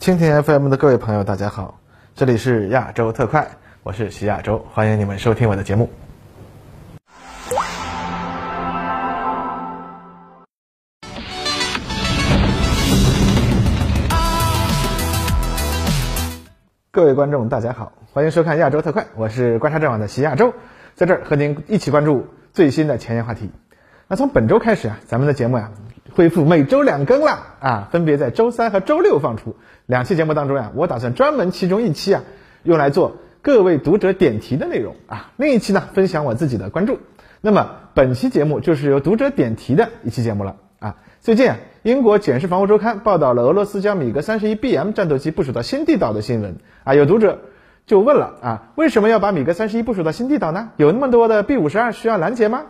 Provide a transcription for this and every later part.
蜻蜓 FM 的各位朋友，大家好，这里是亚洲特快，我是徐亚洲，欢迎你们收听我的节目。各位观众，大家好，欢迎收看亚洲特快，我是观察者网的徐亚洲，在这儿和您一起关注最新的前沿话题。那从本周开始啊，咱们的节目呀恢复每周两更了啊，分别在周三和周六放出两期节目当中呀，我打算专门其中一期啊用来做各位读者点题的内容啊，另一期呢分享我自己的关注。那么本期节目就是由读者点题的一期节目了啊。最近啊，英国《简氏防务周刊》报道了俄罗斯将米格三十一 BM 战斗机部署到新地岛的新闻啊，有读者就问了啊，为什么要把米格三十一部署到新地岛呢？有那么多的 B 五十二需要拦截吗？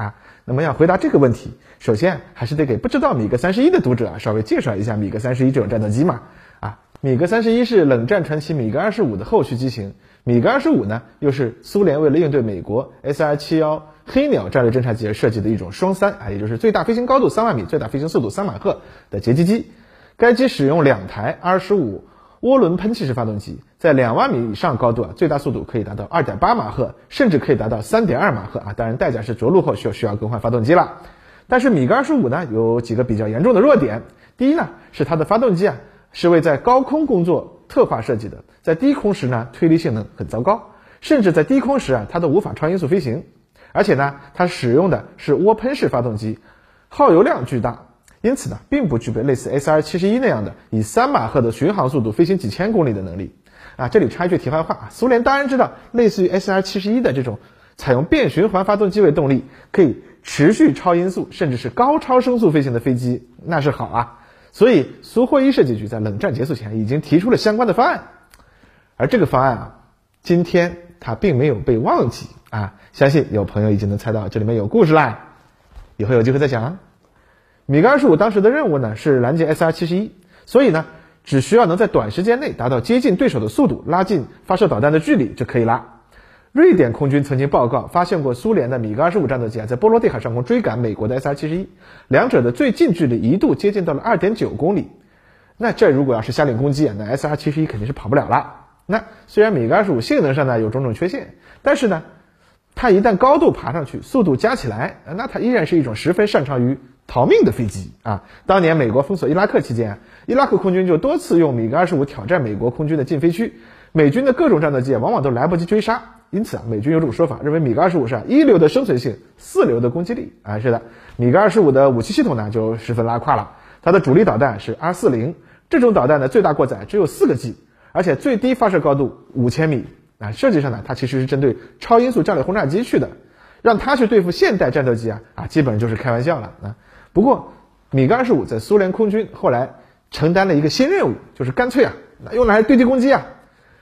啊？那么要回答这个问题，首先还是得给不知道米格三十一的读者啊稍微介绍一下米格三十一这种战斗机嘛。啊，米格三十一是冷战传奇米格二十五的后续机型，米格二十五呢又是苏联为了应对美国 S R 七幺黑鸟战略侦察机而设计的一种双三啊，也就是最大飞行高度三万米，最大飞行速度三马赫的截击机。该机使用两台 R 十五涡轮喷气式发动机。在两万米以上高度啊，最大速度可以达到二点八马赫，甚至可以达到三点二马赫啊！当然，代价是着陆后需要需要更换发动机了。但是米格二十五呢，有几个比较严重的弱点。第一呢，是它的发动机啊是为在高空工作特化设计的，在低空时呢推力性能很糟糕，甚至在低空时啊它都无法超音速飞行。而且呢，它使用的是涡喷式发动机，耗油量巨大，因此呢，并不具备类似 S R 七十一那样的以三马赫的巡航速度飞行几千公里的能力。啊，这里插一句题外话，苏联当然知道，类似于 S R 七十一的这种采用变循环发动机为动力，可以持续超音速，甚至是高超声速飞行的飞机，那是好啊。所以苏霍伊设计局在冷战结束前已经提出了相关的方案，而这个方案啊，今天它并没有被忘记啊。相信有朋友已经能猜到这里面有故事啦，以后有机会再讲啊。米格二十五当时的任务呢是拦截 S R 七十一，所以呢。只需要能在短时间内达到接近对手的速度，拉近发射导弹的距离就可以了。瑞典空军曾经报告发现过苏联的米格二十五战斗机啊，在波罗的海上空追赶美国的 S R 七十一，两者的最近距离一度接近到了二点九公里。那这如果要是下令攻击啊，那 S R 七十一肯定是跑不了了。那虽然米格二十五性能上呢有种种缺陷，但是呢，它一旦高度爬上去，速度加起来，那它依然是一种十分擅长于。逃命的飞机啊！当年美国封锁伊拉克期间，伊拉克空军就多次用米格二十五挑战美国空军的禁飞区，美军的各种战斗机往往都来不及追杀。因此啊，美军有种说法，认为米格二十五是一流的生存性，四流的攻击力啊。是的，米格二十五的武器系统呢就十分拉胯了。它的主力导弹是 R 四零，这种导弹的最大过载只有四个 G，而且最低发射高度五千米啊。设计上呢，它其实是针对超音速战略轰炸机去的，让它去对付现代战斗机啊啊，基本就是开玩笑了啊。不过，米格二十五在苏联空军后来承担了一个新任务，就是干脆啊，用来对地攻击啊，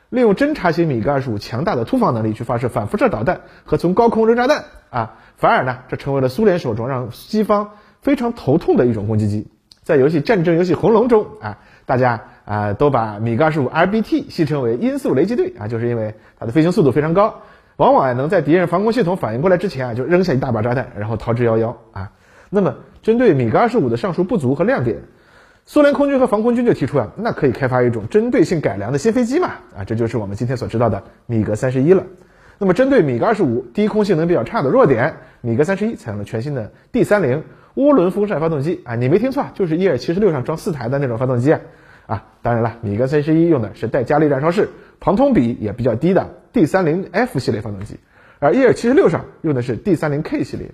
利用侦察型米格二十五强大的突防能力去发射反辐射导弹和从高空扔炸弹啊，反而呢，这成为了苏联手中让西方非常头痛的一种攻击机。在游戏战争游戏红龙中啊，大家啊都把米格二十五 RBT 戏称为音速雷击队啊，就是因为它的飞行速度非常高，往往能在敌人防空系统反应过来之前啊，就扔下一大把炸弹，然后逃之夭夭啊。那么，针对米格二十五的上述不足和亮点，苏联空军和防空军就提出啊，那可以开发一种针对性改良的新飞机嘛？啊，这就是我们今天所知道的米格三十一了。那么，针对米格二十五低空性能比较差的弱点，米格三十一采用了全新的 D 三零涡轮风扇发动机啊，你没听错，就是伊尔七十六上装四台的那种发动机啊。啊，当然了，米格三十一用的是带加力燃烧室、旁通比也比较低的 D 三零 F 系列发动机，而伊尔七十六上用的是 D 三零 K 系列。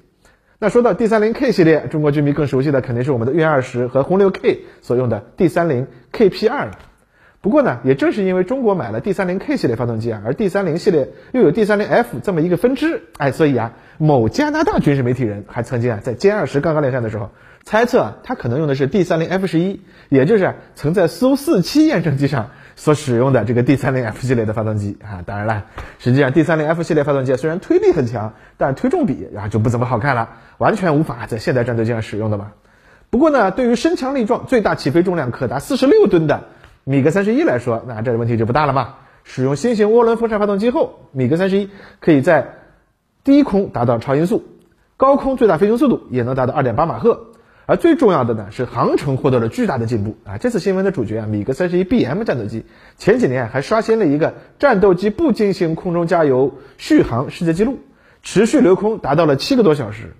那说到 D 三零 K 系列，中国居民更熟悉的肯定是我们的运二十和轰六 K 所用的 D 三零 KP 二了。不过呢，也正是因为中国买了 D 三零 K 系列发动机啊，而 D 三零系列又有 D 三零 F 这么一个分支，哎，所以啊，某加拿大军事媒体人还曾经啊，在歼二十刚刚亮相的时候，猜测它可能用的是 D 三零 F 十一，也就是曾在苏四七验证机上。所使用的这个 D 三零 F 系列的发动机啊，当然了，实际上 D 三零 F 系列发动机虽然推力很强，但推重比啊就不怎么好看了，完全无法在现代战斗机上使用的嘛。不过呢，对于身强力壮、最大起飞重量可达四十六吨的米格三十一来说，那这个问题就不大了嘛。使用新型涡轮风扇发动机后，米格三十一可以在低空达到超音速，高空最大飞行速度也能达到二点八马赫。而最重要的呢是航程获得了巨大的进步啊！这次新闻的主角啊，米格三十一 BM 战斗机前几年还刷新了一个战斗机不进行空中加油续航世界纪录，持续留空达到了七个多小时。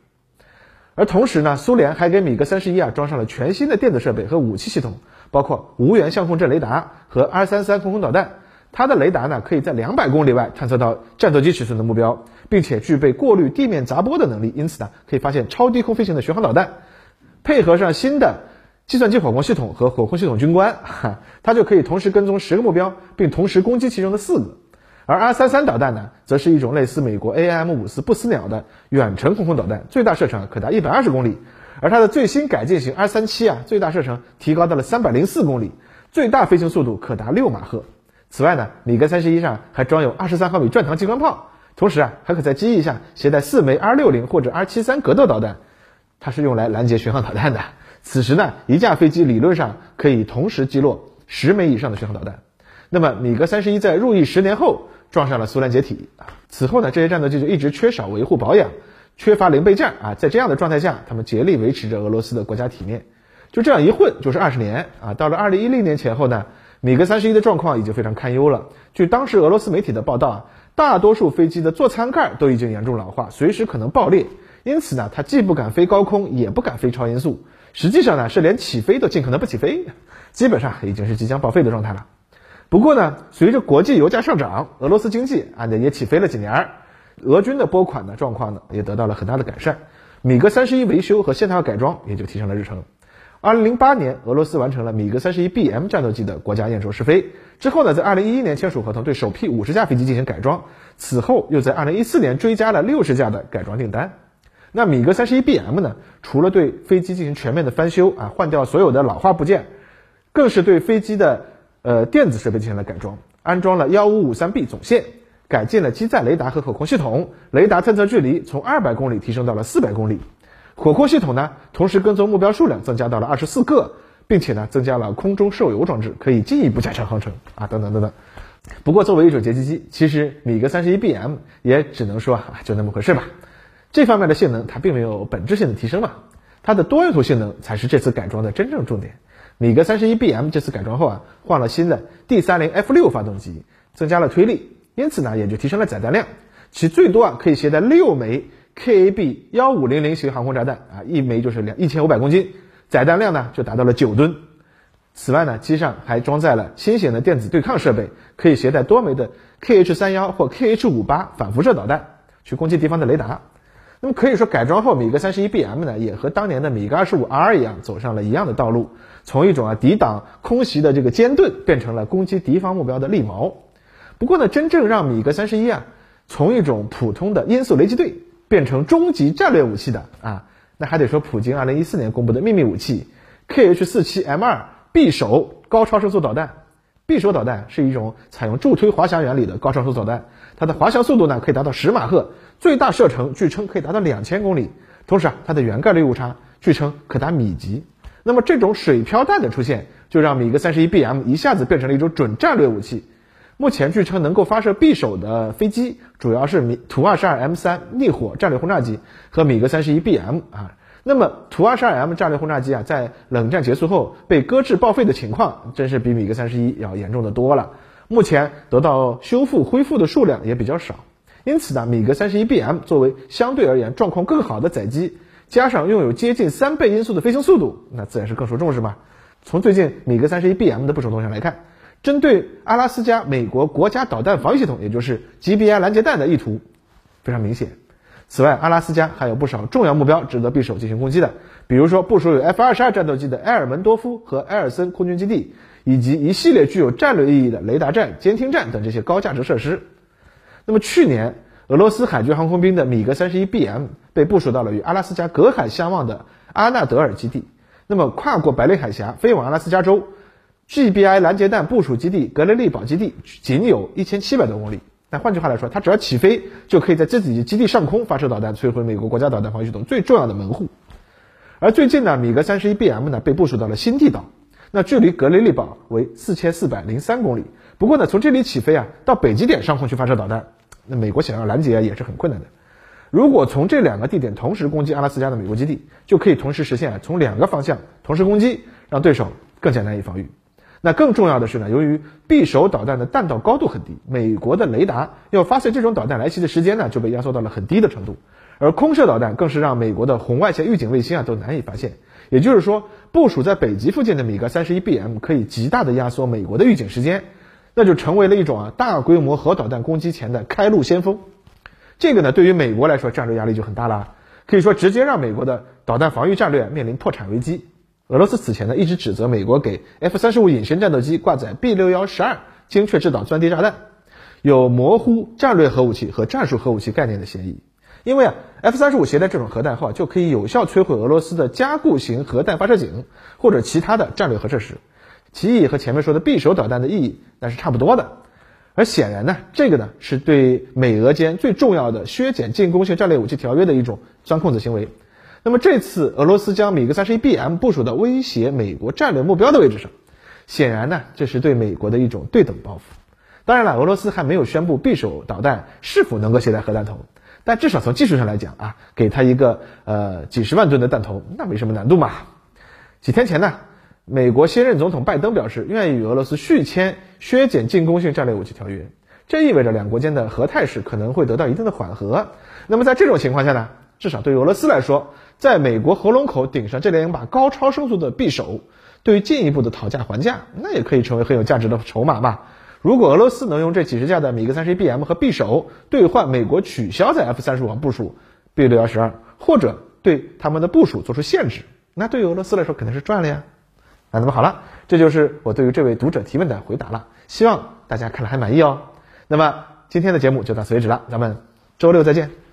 而同时呢，苏联还给米格三十一啊装上了全新的电子设备和武器系统，包括无源相控阵雷达和 R 三三空空导弹。它的雷达呢可以在两百公里外探测到战斗机尺寸的目标，并且具备过滤地面杂波的能力，因此呢可以发现超低空飞行的巡航导弹。配合上新的计算机火控系统和火控系统军官，哈，它就可以同时跟踪十个目标，并同时攻击其中的四个。而 R 三三导弹呢，则是一种类似美国 AIM 五四不死鸟的远程空空导弹，最大射程可达一百二十公里。而它的最新改进型 R 三七啊，最大射程提高到了三百零四公里，最大飞行速度可达六马赫。此外呢，米格三十一上还装有二十三毫米转膛机关炮，同时啊，还可在机翼下携带四枚 R 六零或者 R 七三格斗导弹。它是用来拦截巡航导弹的。此时呢，一架飞机理论上可以同时击落十枚以上的巡航导弹。那么，米格三十一在入役十年后撞上了苏联解体此后呢，这些战斗机就一直缺少维护保养，缺乏零备件啊。在这样的状态下，他们竭力维持着俄罗斯的国家体面。就这样一混就是二十年啊。到了二零一零年前后呢，米格三十一的状况已经非常堪忧了。据当时俄罗斯媒体的报道啊，大多数飞机的座舱盖都已经严重老化，随时可能爆裂。因此呢，它既不敢飞高空，也不敢飞超音速。实际上呢，是连起飞都尽可能不起飞，基本上已经是即将报废的状态了。不过呢，随着国际油价上涨，俄罗斯经济啊也起飞了几年，俄军的拨款呢状况呢也得到了很大的改善。米格三十一维修和现代化改装也就提上了日程。二零零八年，俄罗斯完成了米格三十一 BM 战斗机的国家验收试飞之后呢，在二零一一年签署合同，对首批五十架飞机进行改装。此后又在二零一四年追加了六十架的改装订单。那米格三十一 BM 呢？除了对飞机进行全面的翻修啊，换掉所有的老化部件，更是对飞机的呃电子设备进行了改装，安装了幺五五三 B 总线，改进了机载雷达和火控系统，雷达探测距离从二百公里提升到了四百公里，火控系统呢，同时跟踪目标数量增加到了二十四个，并且呢，增加了空中受油装置，可以进一步加强航程啊，等等等等。不过作为一种截击机，其实米格三十一 BM 也只能说啊，就那么回事吧。这方面的性能它并没有本质性的提升嘛，它的多用途性能才是这次改装的真正重点。米格三十一 BM 这次改装后啊，换了新的 D 三零 F 六发动机，增加了推力，因此呢也就提升了载弹量，其最多啊可以携带六枚 KAB 幺五零零型航空炸弹啊，一枚就是两一千五百公斤，载弹量呢就达到了九吨。此外呢，机上还装载了新型的电子对抗设备，可以携带多枚的 KH 三幺或 KH 五八反辐射导弹，去攻击敌方的雷达。那么可以说，改装后米格三十一 BM 呢，也和当年的米格二十五 R 一样，走上了一样的道路，从一种啊抵挡空袭的这个尖盾，变成了攻击敌方目标的利矛。不过呢，真正让米格三十一啊，从一种普通的音速雷击队变成终极战略武器的啊，那还得说普京二零一四年公布的秘密武器 KH 四七 M 二匕首高超声速导弹。匕首导弹是一种采用助推滑翔原理的高超声速导弹，它的滑翔速度呢可以达到十马赫。最大射程据称可以达到两千公里，同时啊，它的原概率误差据称可达米级。那么这种水飘弹的出现，就让米格三十一 BM 一下子变成了一种准战略武器。目前据称能够发射匕首的飞机，主要是米图二十二 M 三逆火战略轰炸机和米格三十一 BM 啊。那么图二十二 M 战略轰炸机啊，在冷战结束后被搁置报废的情况，真是比米格三十一要严重的多了。目前得到修复恢复的数量也比较少。因此呢，米格三十一 BM 作为相对而言状况更好的载机，加上拥有接近三倍音速的飞行速度，那自然是更受重视嘛。从最近米格三十一 BM 的部署动向来看，针对阿拉斯加美国国家导弹防御系统，也就是 GBI 拦截弹的意图非常明显。此外，阿拉斯加还有不少重要目标值得匕首进行攻击的，比如说部署有 F 二十二战斗机的埃尔门多夫和埃尔森空军基地，以及一系列具有战略意义的雷达站、监听站等这些高价值设施。那么去年，俄罗斯海军航空兵的米格三十一 BM 被部署到了与阿拉斯加隔海相望的阿纳德尔基地。那么跨过白令海峡飞往阿拉斯加州，GBI 拦截弹部署基地格雷利堡基地仅有一千七百多公里。那换句话来说，它只要起飞，就可以在自己的基地上空发射导弹，摧毁美国国家导弹防御系统最重要的门户。而最近呢，米格三十一 BM 呢被部署到了新地岛，那距离格雷利堡为四千四百零三公里。不过呢，从这里起飞啊，到北极点上空去发射导弹，那美国想要拦截也是很困难的。如果从这两个地点同时攻击阿拉斯加的美国基地，就可以同时实现从两个方向同时攻击，让对手更加难以防御。那更重要的是呢，由于匕首导弹的弹道高度很低，美国的雷达要发现这种导弹来袭的时间呢，就被压缩到了很低的程度。而空射导弹更是让美国的红外线预警卫星啊都难以发现。也就是说，部署在北极附近的米格三十一 BM 可以极大的压缩美国的预警时间，那就成为了一种啊大规模核导弹攻击前的开路先锋。这个呢，对于美国来说，战略压力就很大了，可以说直接让美国的导弹防御战略面临破产危机。俄罗斯此前呢一直指责美国给 F 三十五隐身战斗机挂载 B 六幺十二精确制导钻地炸弹，有模糊战略核武器和战术核武器概念的嫌疑。因为啊，F 三十五携带这种核弹后啊，就可以有效摧毁俄罗斯的加固型核弹发射井或者其他的战略核设施，其意义和前面说的匕首导弹的意义那是差不多的。而显然呢，这个呢是对美俄间最重要的削减进攻性战略武器条约的一种钻空子行为。那么这次俄罗斯将米格三十一 BM 部署到威胁美国战略目标的位置上，显然呢这是对美国的一种对等报复。当然了，俄罗斯还没有宣布匕首导弹是否能够携带核弹头，但至少从技术上来讲啊，给他一个呃几十万吨的弹头，那没什么难度嘛。几天前呢？美国新任总统拜登表示，愿意与俄罗斯续签削减进攻性战略武器条约，这意味着两国间的核态势可能会得到一定的缓和。那么在这种情况下呢，至少对于俄罗斯来说，在美国喉咙口顶上这两把高超声速的匕首，对于进一步的讨价还价，那也可以成为很有价值的筹码嘛。如果俄罗斯能用这几十架的米格三十一 BM 和匕首兑换美国取消在 F 三十五上部署 B 六幺十二，或者对他们的部署做出限制，那对于俄罗斯来说肯定是赚了呀。啊那么好了，这就是我对于这位读者提问的回答了，希望大家看了还满意哦。那么今天的节目就到此为止了，咱们周六再见。